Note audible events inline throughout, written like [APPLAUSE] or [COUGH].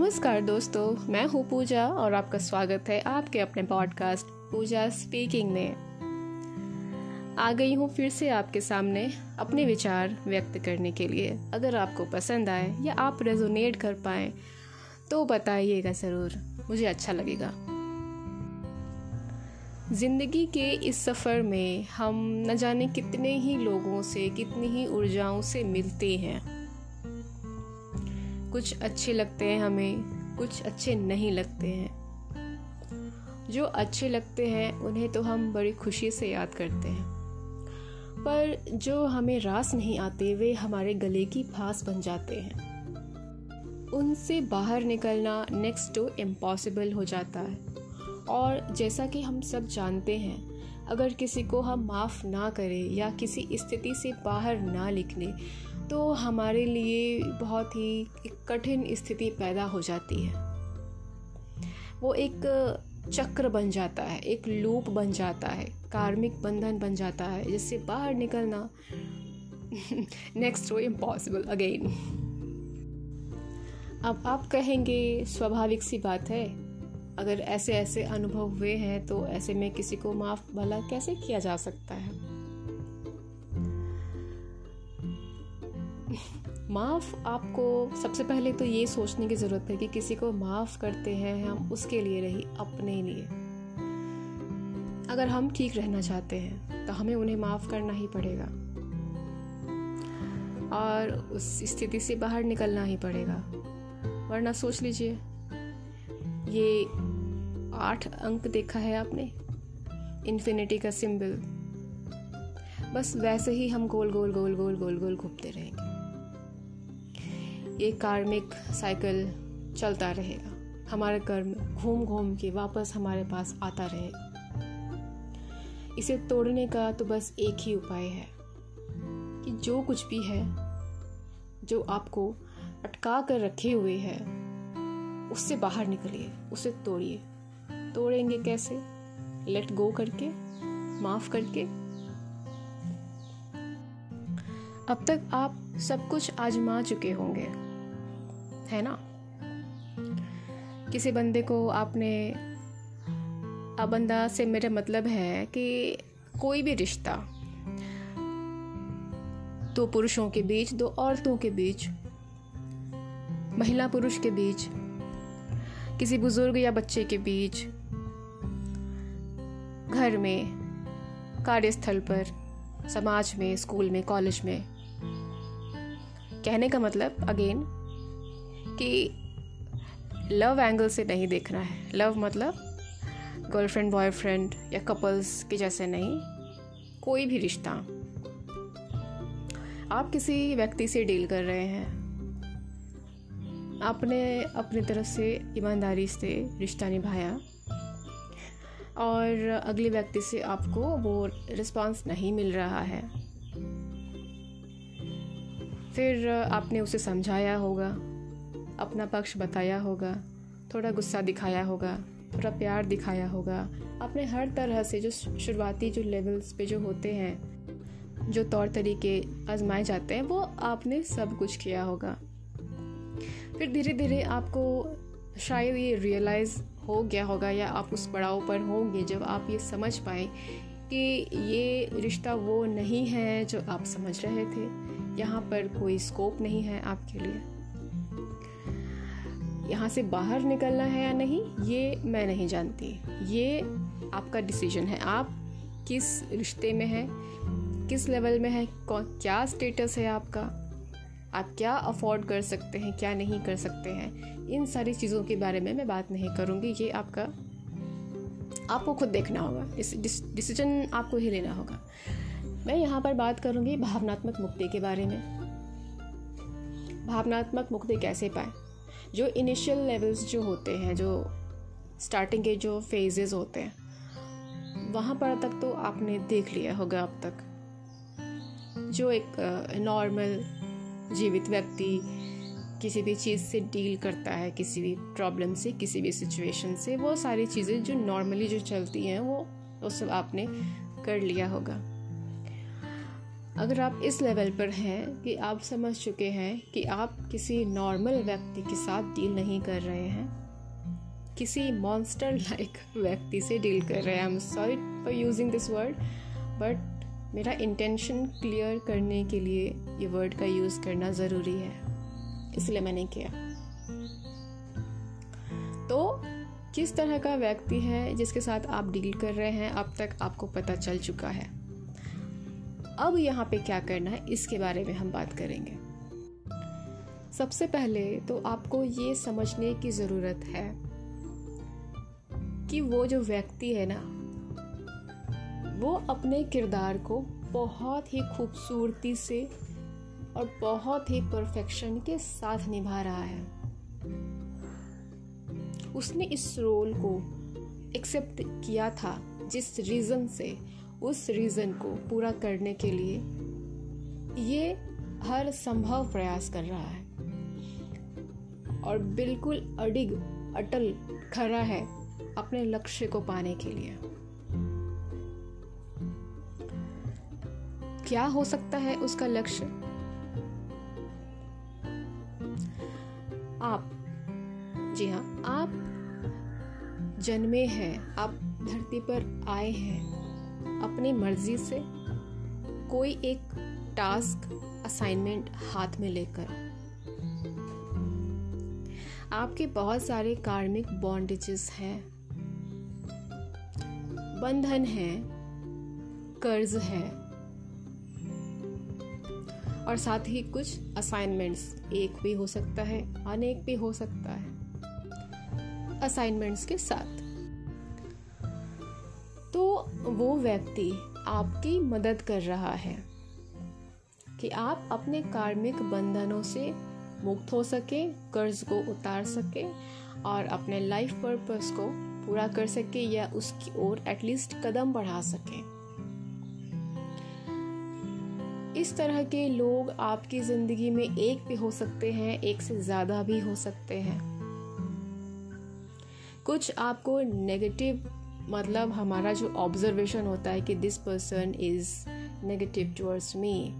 नमस्कार दोस्तों, मैं हूँ पूजा और आपका स्वागत है आपके अपने पॉडकास्ट पूजा स्पीकिंग में। आ गई हूँ फिर से आपके सामने अपने विचार व्यक्त करने के लिए। अगर आपको पसंद आए या आप रेजोनेट कर पाए तो बताइएगा ज़रूर, मुझे अच्छा लगेगा। ज़िंदगी के इस सफ़र में हम न जाने कितने ही लोगों से, कितनी ही ऊर्जाओं से मिलते हैं। कुछ अच्छे लगते हैं हमें, कुछ अच्छे नहीं लगते हैं। जो अच्छे लगते हैं, उन्हें तो हम बड़ी खुशी से याद करते हैं। पर जो हमें रास नहीं आते, वे हमारे गले की फांस बन जाते हैं। उनसे बाहर निकलना नेक्स्ट टू इम्पॉसिबल हो जाता है। और जैसा कि हम सब जानते हैं, अगर किसी को हम माफ़ ना करें या किसी स्थिति से बाहर ना निकले तो हमारे लिए बहुत ही एक कठिन स्थिति पैदा हो जाती है। वो एक चक्र बन जाता है, एक लूप बन जाता है, कार्मिक बंधन बन जाता है, जिससे बाहर निकलना नेक्स्ट वो इम्पॉसिबल अगेन अब आप कहेंगे, स्वाभाविक सी बात है। अगर ऐसे ऐसे अनुभव हुए हैं तो ऐसे में किसी को माफ़ भला कैसे किया जा सकता है? माफ़ आपको, सबसे पहले तो ये सोचने की ज़रूरत है कि किसी को माफ़ करते हैं हम उसके लिए नहीं, अपने लिए। अगर हम ठीक रहना चाहते हैं तो हमें उन्हें माफ़ करना ही पड़ेगा। और उस स्थिति से बाहर निकलना ही पड़ेगा। वरना सोच लीजिए, ये आठ अंक देखा है आपने? इन्फिनिटी का सिंबल बस वैसे ही हम गोल गोल गोल गोल गोल गोल घूमते रहेंगे। ये कार्मिक साइकिल चलता रहेगा। हमारे कर्म घूम घूम के वापस हमारे पास आता रहेगा इसे तोड़ने का तो बस एक ही उपाय है कि जो कुछ भी है, जो आपको अटका कर रखे हुए है, उससे बाहर निकलिए, उसे तोड़िए। तोड़ेंगे कैसे? लेट गो करके, माफ़ करके। अब तक आप सब कुछ आजमा चुके होंगे। है ना? किसी बंदे को आपने अब बंदा से मेरा मतलब है कि कोई भी रिश्ता, दो पुरुषों के बीच, दो औरतों के बीच, महिला पुरुष के बीच, किसी बुज़ुर्ग या बच्चे के बीच, घर में, कार्यस्थल पर, समाज में, स्कूल में, कॉलेज में। कहने का मतलब अगेन कि लव एंगल से नहीं देखना है। लव मतलब गर्लफ्रेंड बॉयफ्रेंड या कपल्स के जैसे नहीं, कोई भी रिश्ता। आप किसी व्यक्ति से डील कर रहे हैं, आपने अपनी तरफ़ से ईमानदारी से रिश्ता निभाया और अगले व्यक्ति से आपको वो रिस्पांस नहीं मिल रहा है, फिर आपने उसे समझाया होगा। अपना पक्ष बताया होगा, थोड़ा गुस्सा दिखाया होगा, थोड़ा प्यार दिखाया होगा। आपने हर तरह से जो शुरुआती जो लेवल्स पे जो होते हैं, जो तौर तरीके आजमाए जाते हैं, वो आपने सब कुछ किया होगा। फिर धीरे धीरे आपको शायद ये रियलाइज़ हो गया होगा या आप उस पड़ाव पर होंगे जब आप ये समझ पाए कि ये रिश्ता वो नहीं है जो आप समझ रहे थे। यहाँ पर कोई स्कोप नहीं है आपके लिए। यहाँ से बाहर निकलना है या नहीं, ये मैं नहीं जानती। ये आपका डिसीज़न है। आप किस रिश्ते में हैं, किस लेवल में है क्या स्टेटस है आपका? आप क्या अफोर्ड कर सकते हैं, क्या नहीं कर सकते हैं? इन सारी चीज़ों के बारे में मैं बात नहीं करूँगी। ये आपका, आपको खुद देखना होगा। डिसीज़न आपको ही लेना होगा। मैं यहाँ पर बात करूँगी भावनात्मक मुक्ति के बारे में। भावनात्मक मुक्ति कैसे पाए? जो इनिशियल लेवल्स जो होते हैं, जो स्टार्टिंग के जो फेजेस होते हैं, वहाँ पर तक तो आपने देख लिया होगा अब तक। जो एक नॉर्मल जीवित व्यक्ति किसी भी चीज़ से डील करता है, किसी भी प्रॉब्लम से, किसी भी सिचुएशन से, वो सारी चीज़ें जो नॉर्मली जो चलती हैं वो सब आपने कर लिया होगा। अगर आप इस लेवल पर हैं कि आप समझ चुके हैं कि आप किसी नॉर्मल व्यक्ति के साथ डील नहीं कर रहे हैं, किसी मॉन्स्टर लाइक [LAUGHS] व्यक्ति से डील कर रहे हैं I am sorry for using this word but मेरा इंटेंशन क्लियर करने के लिए ये वर्ड का यूज़ करना ज़रूरी है। इसलिए मैंने किया। तो किस तरह का व्यक्ति है जिसके साथ आप डील कर रहे हैं, अब तक आपको पता चल चुका है। अब यहाँ पे क्या करना है, इसके बारे में हम बात करेंगे। सबसे पहले तो आपको ये समझने की ज़रूरत है कि वो जो व्यक्ति है ना, वो अपने किरदार को बहुत ही खूबसूरती से और बहुत ही परफेक्शन के साथ निभा रहा है। उसने इस रोल को एक्सेप्ट किया था, जिस रीज़न से उस रीज़न को पूरा करने के लिए ये हर संभव प्रयास कर रहा है। और बिल्कुल अडिग, अटल खरा है अपने लक्ष्य को पाने के लिए। क्या हो सकता है उसका लक्ष्य? आप, जी हाँ आप जन्मे हैं, आप धरती पर आए हैं। अपनी मर्ज़ी से कोई एक टास्क असाइनमेंट हाथ में लेकर। आपके बहुत सारे कार्मिक बॉन्डेजेस हैं, बंधन है, कर्ज है, और साथ ही कुछ असाइनमेंट्स एक भी हो सकता है, अनेक भी हो सकता है असाइनमेंट्स के साथ। वो व्यक्ति आपकी मदद कर रहा है कि आप अपने कार्मिक बंधनों से मुक्त हो सके, कर्ज को उतार सके और अपने लाइफ पर्पस को पूरा कर सके या उसकी ओर एटलीस्ट कदम बढ़ा सके। इस तरह के लोग आपकी ज़िंदगी में एक भी हो सकते हैं, एक से ज़्यादा भी हो सकते हैं। कुछ आपको नेगेटिव मतलब हमारा जो ऑब्जर्वेशन होता है कि this person is negative towards me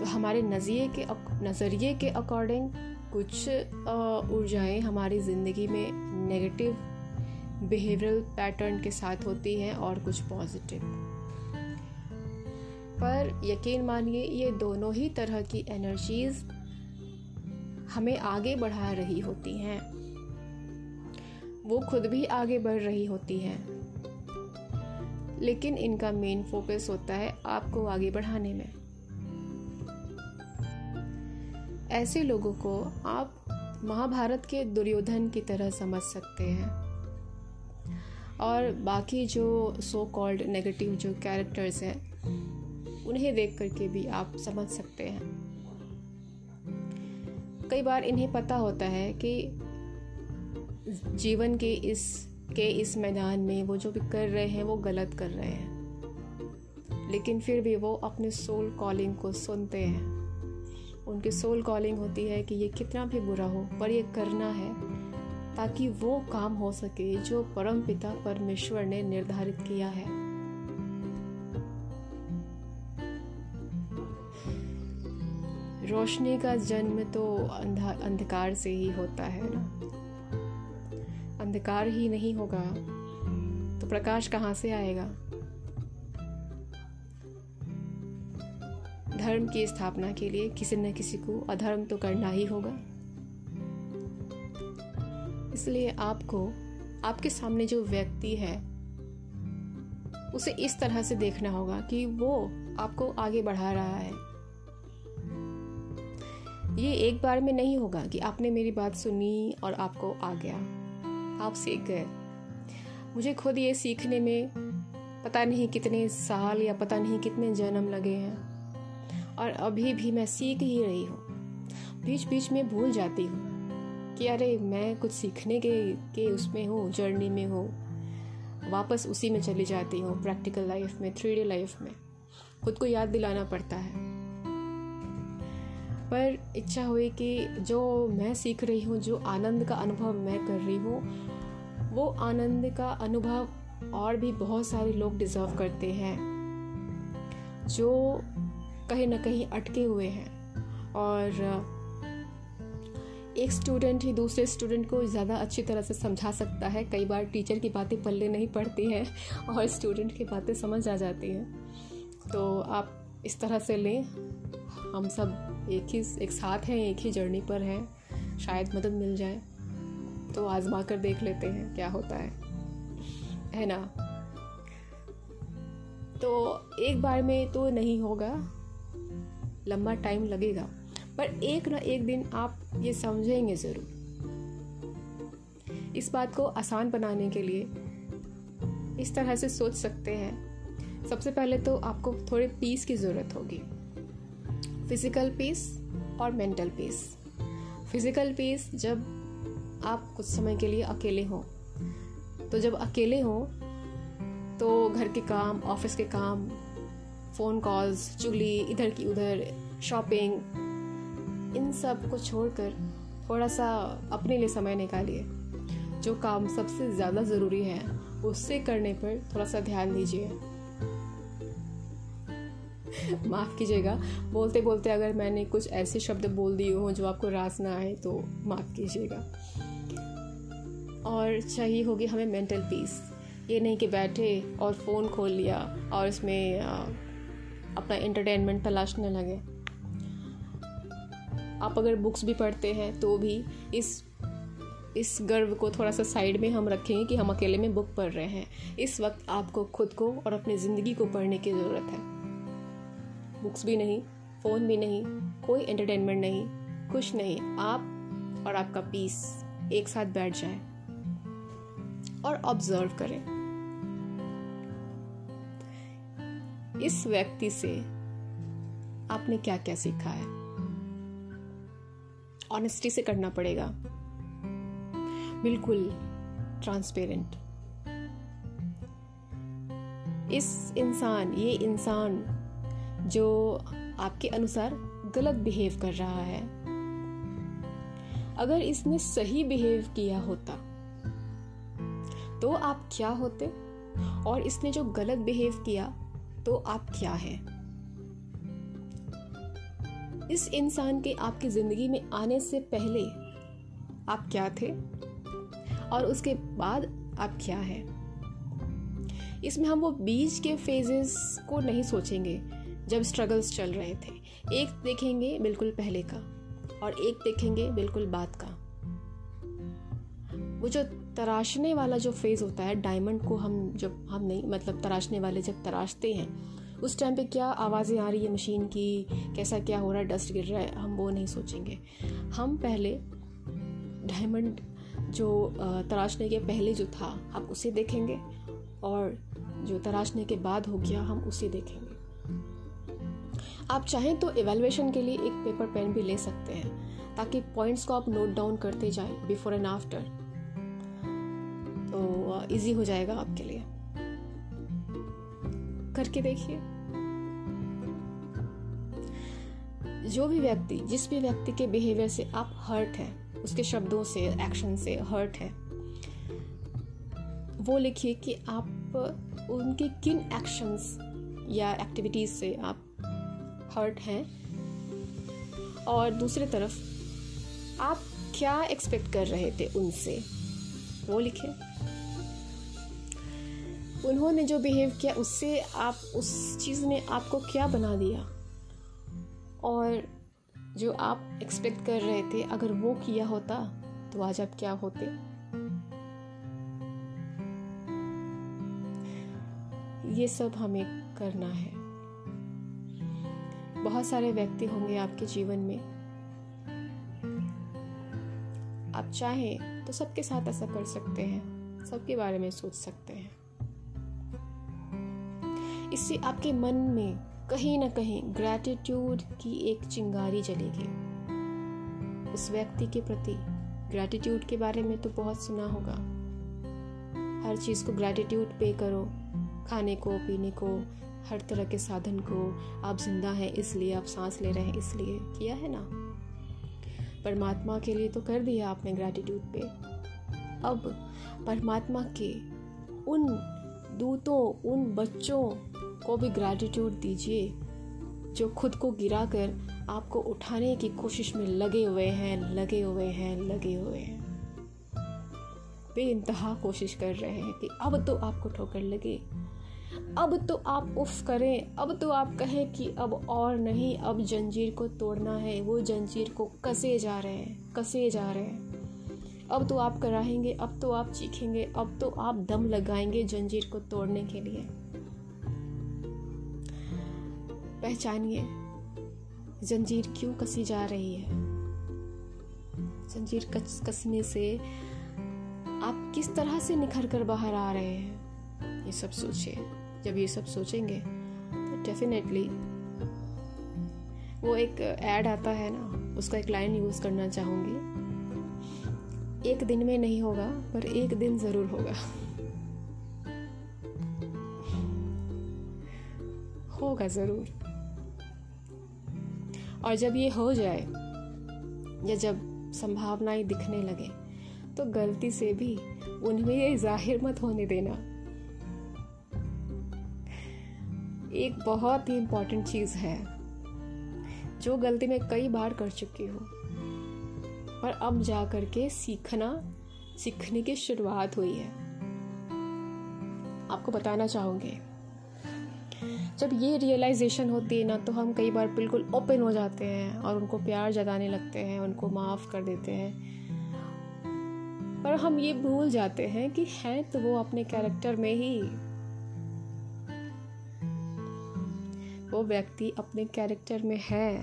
तो हमारे नज़रिए के नज़रिए के अकॉर्डिंग कुछ ऊर्जाएँ हमारी ज़िंदगी में नेगेटिव बिहेवियरल पैटर्न के साथ होती हैं और कुछ पॉजिटिव पर यकीन मानिए, ये दोनों ही तरह की एनर्जीज हमें आगे बढ़ा रही होती हैं। वो खुद भी आगे बढ़ रही होती हैं। लेकिन इनका मेन फोकस होता है आपको आगे बढ़ाने में। ऐसे लोगों को आप महाभारत के दुर्योधन की तरह समझ सकते हैं। और बाकी जो सो कॉल्ड नेगेटिव जो कैरेक्टर्स हैं, उन्हें देख करके भी आप समझ सकते हैं। कई बार इन्हें पता होता है कि जीवन के इस के इस मैदान में वो जो भी कर रहे हैं, वो गलत कर रहे हैं। लेकिन फिर भी वो अपने सोल कॉलिंग को सुनते हैं। उनकी सोल कॉलिंग होती है कि ये कितना भी बुरा हो, पर ये करना है, ताकि वो काम हो सके, जो परम पिता परमेश्वर ने निर्धारित किया है। रोशनी का जन्म तो अंधा, अंधकार से ही होता है ना। अंधकार ही नहीं होगा तो प्रकाश कहाँ से आएगा? धर्म की स्थापना के लिए किसी न किसी को अधर्म तो करना ही होगा। इसलिए आपको, आपके सामने जो व्यक्ति है, उसे इस तरह से देखना होगा कि वो आपको आगे बढ़ा रहा है। ये एक बार में नहीं होगा कि आपने मेरी बात सुनी और आपको आ गया। आप सीख गए मुझे खुद ये सीखने में पता नहीं कितने साल या पता नहीं कितने जन्म लगे हैं। और अभी भी मैं सीख ही रही हूँ। बीच बीच में भूल जाती हूँ कि अरे, मैं कुछ सीखने के के उसमें हूँ, जर्नी में हूँ। वापस उसी में चली जाती हूँ, प्रैक्टिकल लाइफ में, थ्री डी लाइफ में। खुद को याद दिलाना पड़ता है। पर इच्छा हुई कि जो मैं सीख रही हूँ, जो आनंद का अनुभव मैं कर रही हूँ, वो आनंद का अनुभव और भी बहुत सारे लोग डिज़र्व करते हैं, जो कहीं ना कहीं अटके हुए हैं। और, एक स्टूडेंट ही दूसरे स्टूडेंट को ज़्यादा अच्छी तरह से समझा सकता है। कई बार टीचर की बातें पल्ले नहीं पड़ती हैं और स्टूडेंट की बातें समझ आ जाती हैं। तो आप इस तरह से लें। हम सब एक ही, एक साथ हैं, एक ही जर्नी पर हैं। शायद मदद मिल जाए। तो आजमा कर देख लेते हैं क्या होता है। है ना? तो एक बार में तो नहीं होगा। लंबा टाइम लगेगा। पर एक ना एक दिन आप ये समझेंगे ज़रूर। इस बात को आसान बनाने के लिए इस तरह से सोच सकते हैं। सबसे पहले तो आपको थोड़े पीस की ज़रूरत होगी। फ़िज़िकल पीस और मेंटल पीस। फ़िज़िकल पीस जब आप कुछ समय के लिए अकेले हों तो जब अकेले हों तो घर के काम, ऑफ़िस के काम फ़ोन कॉल्स चुगली, इधर की उधर शॉपिंग इन सबको छोड़कर थोड़ा सा अपने लिए समय निकालिए। जो काम सबसे ज़्यादा ज़रूरी है, उससे करने पर थोड़ा सा ध्यान दीजिए। माफ़ कीजिएगा। बोलते बोलते अगर मैंने कुछ ऐसे शब्द बोल दिए हों जो आपको रास ना आए तो माफ़ कीजिएगा। और चाहिए होगी हमें मेंटल पीस ये नहीं कि बैठे और फ़ोन खोल लिया और इसमें अपना इंटरटेनमेंट तलाशने लगे। आप अगर बुक्स भी पढ़ते हैं तो भी इस इस गर्व को थोड़ा सा साइड में हम रखेंगे कि हम अकेले में बुक पढ़ रहे हैं। इस वक्त आपको खुद को और अपनी ज़िंदगी को पढ़ने की ज़रूरत है। बुक्स भी नहीं, फ़ोन भी नहीं, कोई एंटरटेनमेंट नहीं, कुछ नहीं। आप और आपका पीस एक साथ बैठ जाए और ऑब्ज़र्व करें। इस व्यक्ति से आपने क्या क्या सीखा है? ऑनेस्टी से करना पड़ेगा। बिल्कुल ट्रांसपेरेंट इस इंसान, ये इंसान जो आपके अनुसार गलत बिहेव कर रहा है। अगर इसने सही बिहेव किया होता तो आप क्या होते? और इसने जो गलत बिहेव किया तो आप क्या है? इस इंसान के आपकी ज़िंदगी में आने से पहले आप क्या थे? और उसके बाद आप क्या है? इसमें हम वो बीच के फेजेस को नहीं सोचेंगे। जब स्ट्रगल्स चल रहे थे। एक देखेंगे बिल्कुल पहले का और एक देखेंगे बिल्कुल बाद का। वो जो तराशने वाला जो फ़ेज़ होता है डायमंड को हम जब, हम नहीं मतलब तराशने वाले जब तराशते हैं, उस टाइम पे क्या आवाज़ें आ रही है मशीन की? कैसा क्या हो रहा है? डस्ट गिर रहा है? हम वो नहीं सोचेंगे। हम पहले डायमंड जो तराशने के पहले जो था, हम उसे देखेंगे और जो तराशने के बाद हो गया, हम उसे देखेंगे। आप चाहें तो एवेलुएशन के लिए एक पेपर पेन भी ले सकते हैं, ताकि पॉइंट्स को आप नोट डाउन करते जाएँ बिफोर एंड आफ्टर तो इजी हो जाएगा आपके लिए। करके देखिए। जो भी व्यक्ति, जिस भी व्यक्ति के बिहेवियर से आप हर्ट है, उसके शब्दों से एक्शन से हर्ट है, वो लिखिए कि आप उनके किन एक्शंस या एक्टिविटीज़ से आप हर्ट हैं। और दूसरी तरफ़, आप क्या एक्सपेक्ट कर रहे थे उनसे? वो लिखे। उन्होंने जो बिहेव किया, उससे आप, उस चीज़ ने आपको क्या बना दिया? और जो आप एक्सपेक्ट कर रहे थे, अगर वो किया होता तो आज आप क्या होते? ये सब हमें करना है। बहुत सारे व्यक्ति होंगे आपके जीवन में। आप चाहें तो सबके साथ ऐसा कर सकते हैं, सबके बारे में सोच सकते हैं। इससे आपके मन में कहीं ना कहीं ग्रैटिट्यूड की एक चिंगारी जलेगी। उस व्यक्ति के प्रति ग्रैटिट्यूड के बारे में तो बहुत सुना होगा। हर चीज़ को ग्रैटिट्यूड पे करो, खाने को, पीने को हर तरह के साधन को आप ज़िंदा हैं, इसलिए आप सांस ले रहे हैं, इसलिए किया है ना? परमात्मा के लिए तो कर दिया आपने ग्रैटिट्यूड पे। अब परमात्मा के उन दूतों, उन बच्चों को भी ग्रैटिट्यूड दीजिए, जो खुद को गिरा कर आपको उठाने की कोशिश में लगे हुए हैं, लगे हुए हैं, लगे हुए हैं। बे इंतहा कोशिश कर रहे हैं कि अब तो आपको ठोकर लगे। अब तो आप उफ करें। अब तो आप कहें कि अब और नहीं, अब जंजीर को तोड़ना है, वो जंजीर को कसे जा रहे हैं, कसे जा रहे हैं। अब तो आप कराहेंगे, अब तो आप चीखेंगे, अब तो आप दम लगाएँगे जंजीर को तोड़ने के लिए। पहचानिए, जंजीर क्यों कसी जा रही है? जंजीर कस कसने से आप किस तरह से निखर कर बाहर आ रहे हैं? ये सब सोचिए। जब ये सब सोचेंगे तो डेफिनेटली वो एक ऐड आता है ना, उसका एक लाइन यूज़ करना चाहूँगी। एक दिन में नहीं होगा, पर एक दिन ज़रूर होगा। होगा ज़रूर। और जब ये हो जाए, या जब संभावनाएँ दिखने लगे तो गलती से भी उनमें ये ज़ाहिर मत होने देना। एक बहुत ही इंपॉर्टेंट चीज़ है, जो गलती मैं कई बार कर चुकी हूँ। और अब जा कर के सीखना, सीखने की शुरुआत हुई है। आपको बताना चाहूँगी, जब ये रियलाइजेशन होती है ना तो हम कई बार बिल्कुल ओपन हो जाते हैं और उनको प्यार जताने लगते हैं, उनको माफ़ कर देते हैं। पर हम ये भूल जाते हैं कि हैं तो वो अपने कैरेक्टर में ही वो व्यक्ति अपने कैरेक्टर में है।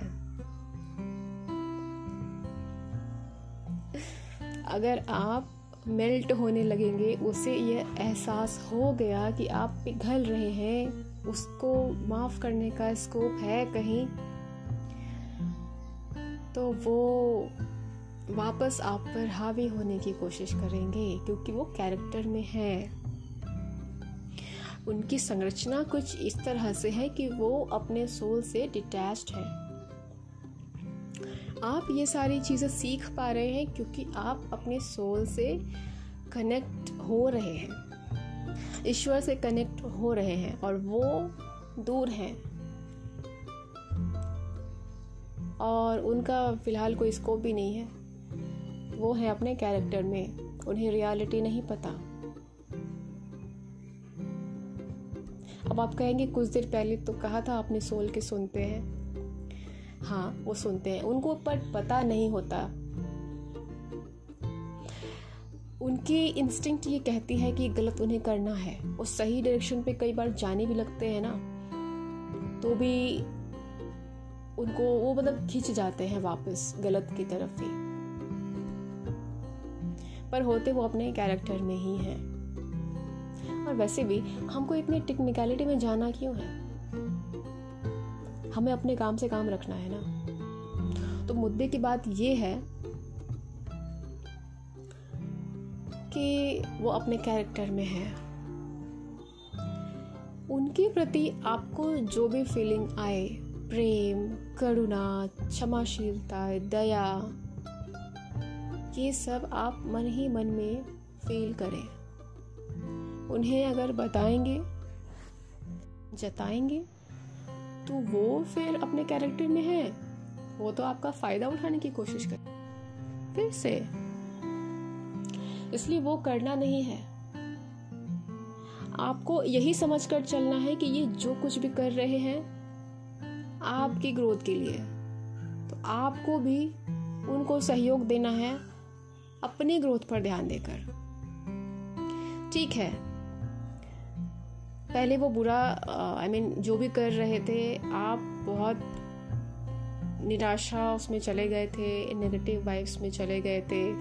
अगर आप मेल्ट होने लगेंगे, उसे यह एहसास हो गया कि आप पिघल रहे हैं, उसको माफ़ करने का स्कोप है कहीं तो वो वापस आप पर हावी होने की कोशिश करेंगे, क्योंकि वो कैरेक्टर में है। उनकी संरचना कुछ इस तरह से है कि वो अपने सोल से डिटैच्ड है। आप ये सारी चीज़ें सीख पा रहे हैं क्योंकि आप अपने सोल से कनेक्ट हो रहे हैं। ईश्वर से कनेक्ट हो रहे हैं और वो दूर हैं। और उनका फ़िलहाल कोई स्कोप भी नहीं है। वो है अपने कैरेक्टर में। उन्हें रियलिटी नहीं पता। आप कहेंगे, कुछ देर पहले तो कहा था अपने सोल के सुनते हैं। हाँ वो सुनते हैं। उनको पर पता नहीं होता। उनकी इंस्टिंक्ट ये कहती है कि गलत उन्हें करना है। वो सही डायरेक्शन पे कई बार जाने भी लगते हैं ना। तो भी उनको वो मतलब खींच जाते हैं वापस, गलत की तरफ़ ही। पर होते वो अपने कैरेक्टर में ही हैं। और वैसे भी हमको इतनी टेक्निकलिटी में जाना क्यों है? हमें अपने काम से काम रखना है ना? तो मुद्दे की बात यह है कि वो अपने कैरेक्टर में है। उनके प्रति आपको जो भी फीलिंग आए, प्रेम, करुणा, क्षमाशीलता, दया, ये सब आप मन ही मन में फील करें। उन्हें अगर बताएँगे, जताएँगे तो वो फिर अपने कैरेक्टर में है। वो तो आपका फ़ायदा उठाने की कोशिश कर, फिर से। इसलिए वो करना नहीं है। आपको यही समझकर चलना है कि ये जो कुछ भी कर रहे हैं, आपकी ग्रोथ के लिए। तो आपको भी उनको सहयोग देना है, अपनी ग्रोथ पर ध्यान देकर। ठीक है। पहले वो बुरा आई मीन जो भी कर रहे थे, आप बहुत निराशा उसमें चले गए थे नेगेटिव वाइब्स में चले गए थे।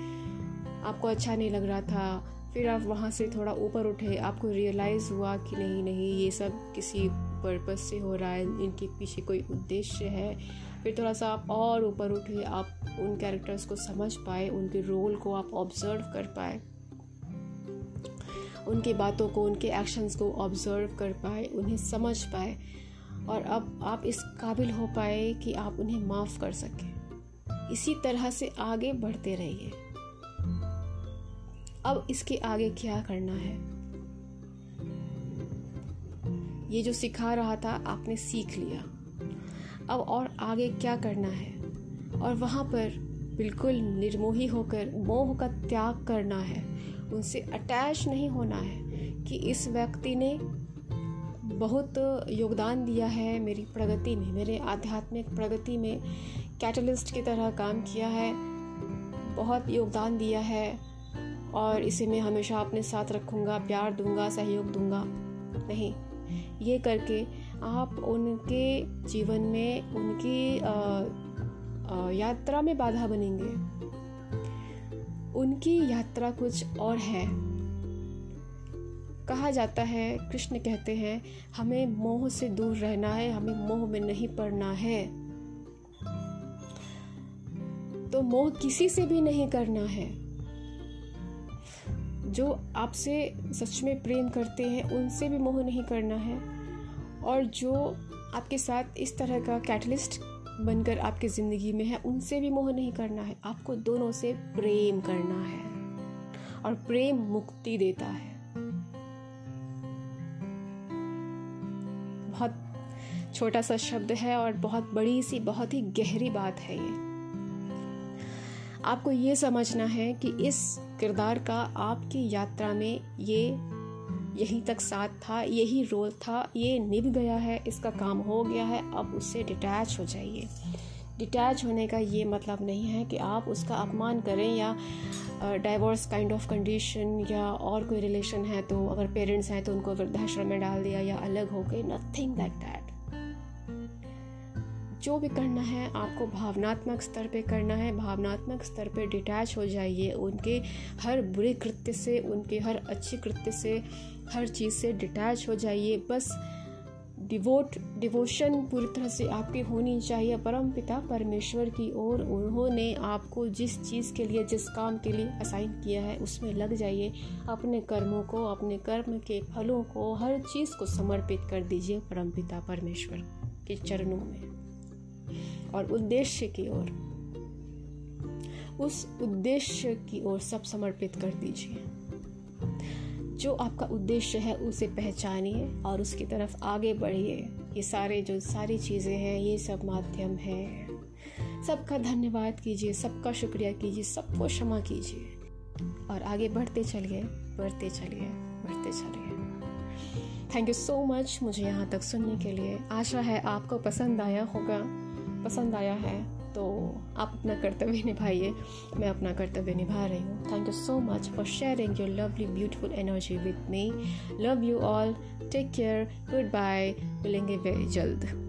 आपको अच्छा नहीं लग रहा था। फिर आप वहाँ से थोड़ा ऊपर उठे। आपको रियलाइज़ हुआ कि नहीं नहीं, ये सब किसी पर्पस से हो रहा है, इनके पीछे कोई उद्देश्य है। फिर थोड़ा सा आप और ऊपर उठे। आप उन कैरेक्टर्स को समझ पाए, उनके रोल को आप ऑब्ज़र्व कर पाए। उनकी बातों को, उनके एक्शंस को ऑब्ज़र्व कर पाए, उन्हें समझ पाए और अब आप इस काबिल हो पाए कि आप उन्हें माफ़ कर सकें। इसी तरह से आगे बढ़ते रहिए। अब इसके आगे क्या करना है? ये जो सिखा रहा था, आपने सीख लिया। अब और आगे क्या करना है? और वहाँ पर बिल्कुल निर्मोही होकर, मोह का त्याग करना है। उनसे अटैच नहीं होना है कि इस व्यक्ति ने बहुत योगदान दिया है मेरी प्रगति में मेरे आध्यात्मिक प्रगति में कैटलिस्ट की तरह काम किया है बहुत योगदान दिया है और इसे मैं हमेशा अपने साथ रखूँगा प्यार दूँगा सहयोग दूँगा। नहीं ये करके आप उनके जीवन में उनकी आ, आ, यात्रा में बाधा बनेंगे। उनकी यात्रा कुछ और है। कहा जाता है, कृष्ण कहते हैं, हमें मोह से दूर रहना है, हमें मोह में नहीं पड़ना है। तो मोह किसी से भी नहीं करना है। जो आपसे सच में प्रेम करते हैं, उनसे भी मोह नहीं करना है। और जो आपके साथ इस तरह का कैटलिस्ट बनकर आपकी ज़िंदगी में है, उनसे भी मोह नहीं करना है। आपको दोनों से प्रेम करना है और प्रेम मुक्ति देता है। बहुत छोटा सा शब्द है और बहुत बड़ी सी, बहुत ही गहरी बात है ये। आपको ये समझना है कि इस किरदार का आपकी यात्रा में ये यहीं तक साथ था, यही रोल था, ये निभ गया है, इसका काम हो गया है, अब उससे डिटैच हो जाइए। डिटैच होने का ये मतलब नहीं है कि आप उसका अपमान करें या डाइवोर्स काइंड ऑफ़ कंडीशन या और कोई रिलेशन है तो अगर पेरेंट्स हैं तो उनको वृद्धाश्रम में डाल दिया या अलग हो गए नथिंग लाइक दैट जो भी करना है, आपको भावनात्मक स्तर पे करना है। भावनात्मक स्तर पे डिटैच हो जाइए। उनके हर बुरे कृत्य से, उनके हर अच्छे कृत्य से, हर चीज़ से डिटैच हो जाइए। बस डिवोट डिवोशन पूरी तरह से आपकी होनी चाहिए। परम पिता परमेश्वर की ओर उन्होंने आपको जिस चीज़ के लिए, जिस काम के लिए असाइन किया है, उसमें लग जाइए। अपने कर्मों को, अपने कर्म के फलों को, हर चीज़ को समर्पित कर दीजिए परम पिता परमेश्वर के चरणों में। और उद्देश्य की ओर। उस उद्देश्य की ओर सब समर्पित कर दीजिए। जो आपका उद्देश्य है, उसे पहचानिए और उसकी तरफ़ आगे बढ़िए। ये सारे जो सारी चीज़ें हैं, ये सब माध्यम है। सबका धन्यवाद कीजिए, सबका शुक्रिया कीजिए, सबको क्षमा कीजिए। और आगे बढ़ते चलिए बढ़ते चलिए बढ़ते चलिए। थैंक यू सो मच मुझे यहाँ तक सुनने के लिए। आशा है आपको पसंद आया होगा। पसंद आया है तो आप अपना कर्तव्य निभाइए, मैं अपना कर्तव्य निभा रही हूँ। Thank you so much for sharing your lovely beautiful energy with me love you all take care goodbye मिलेंगे वेरी जल्द।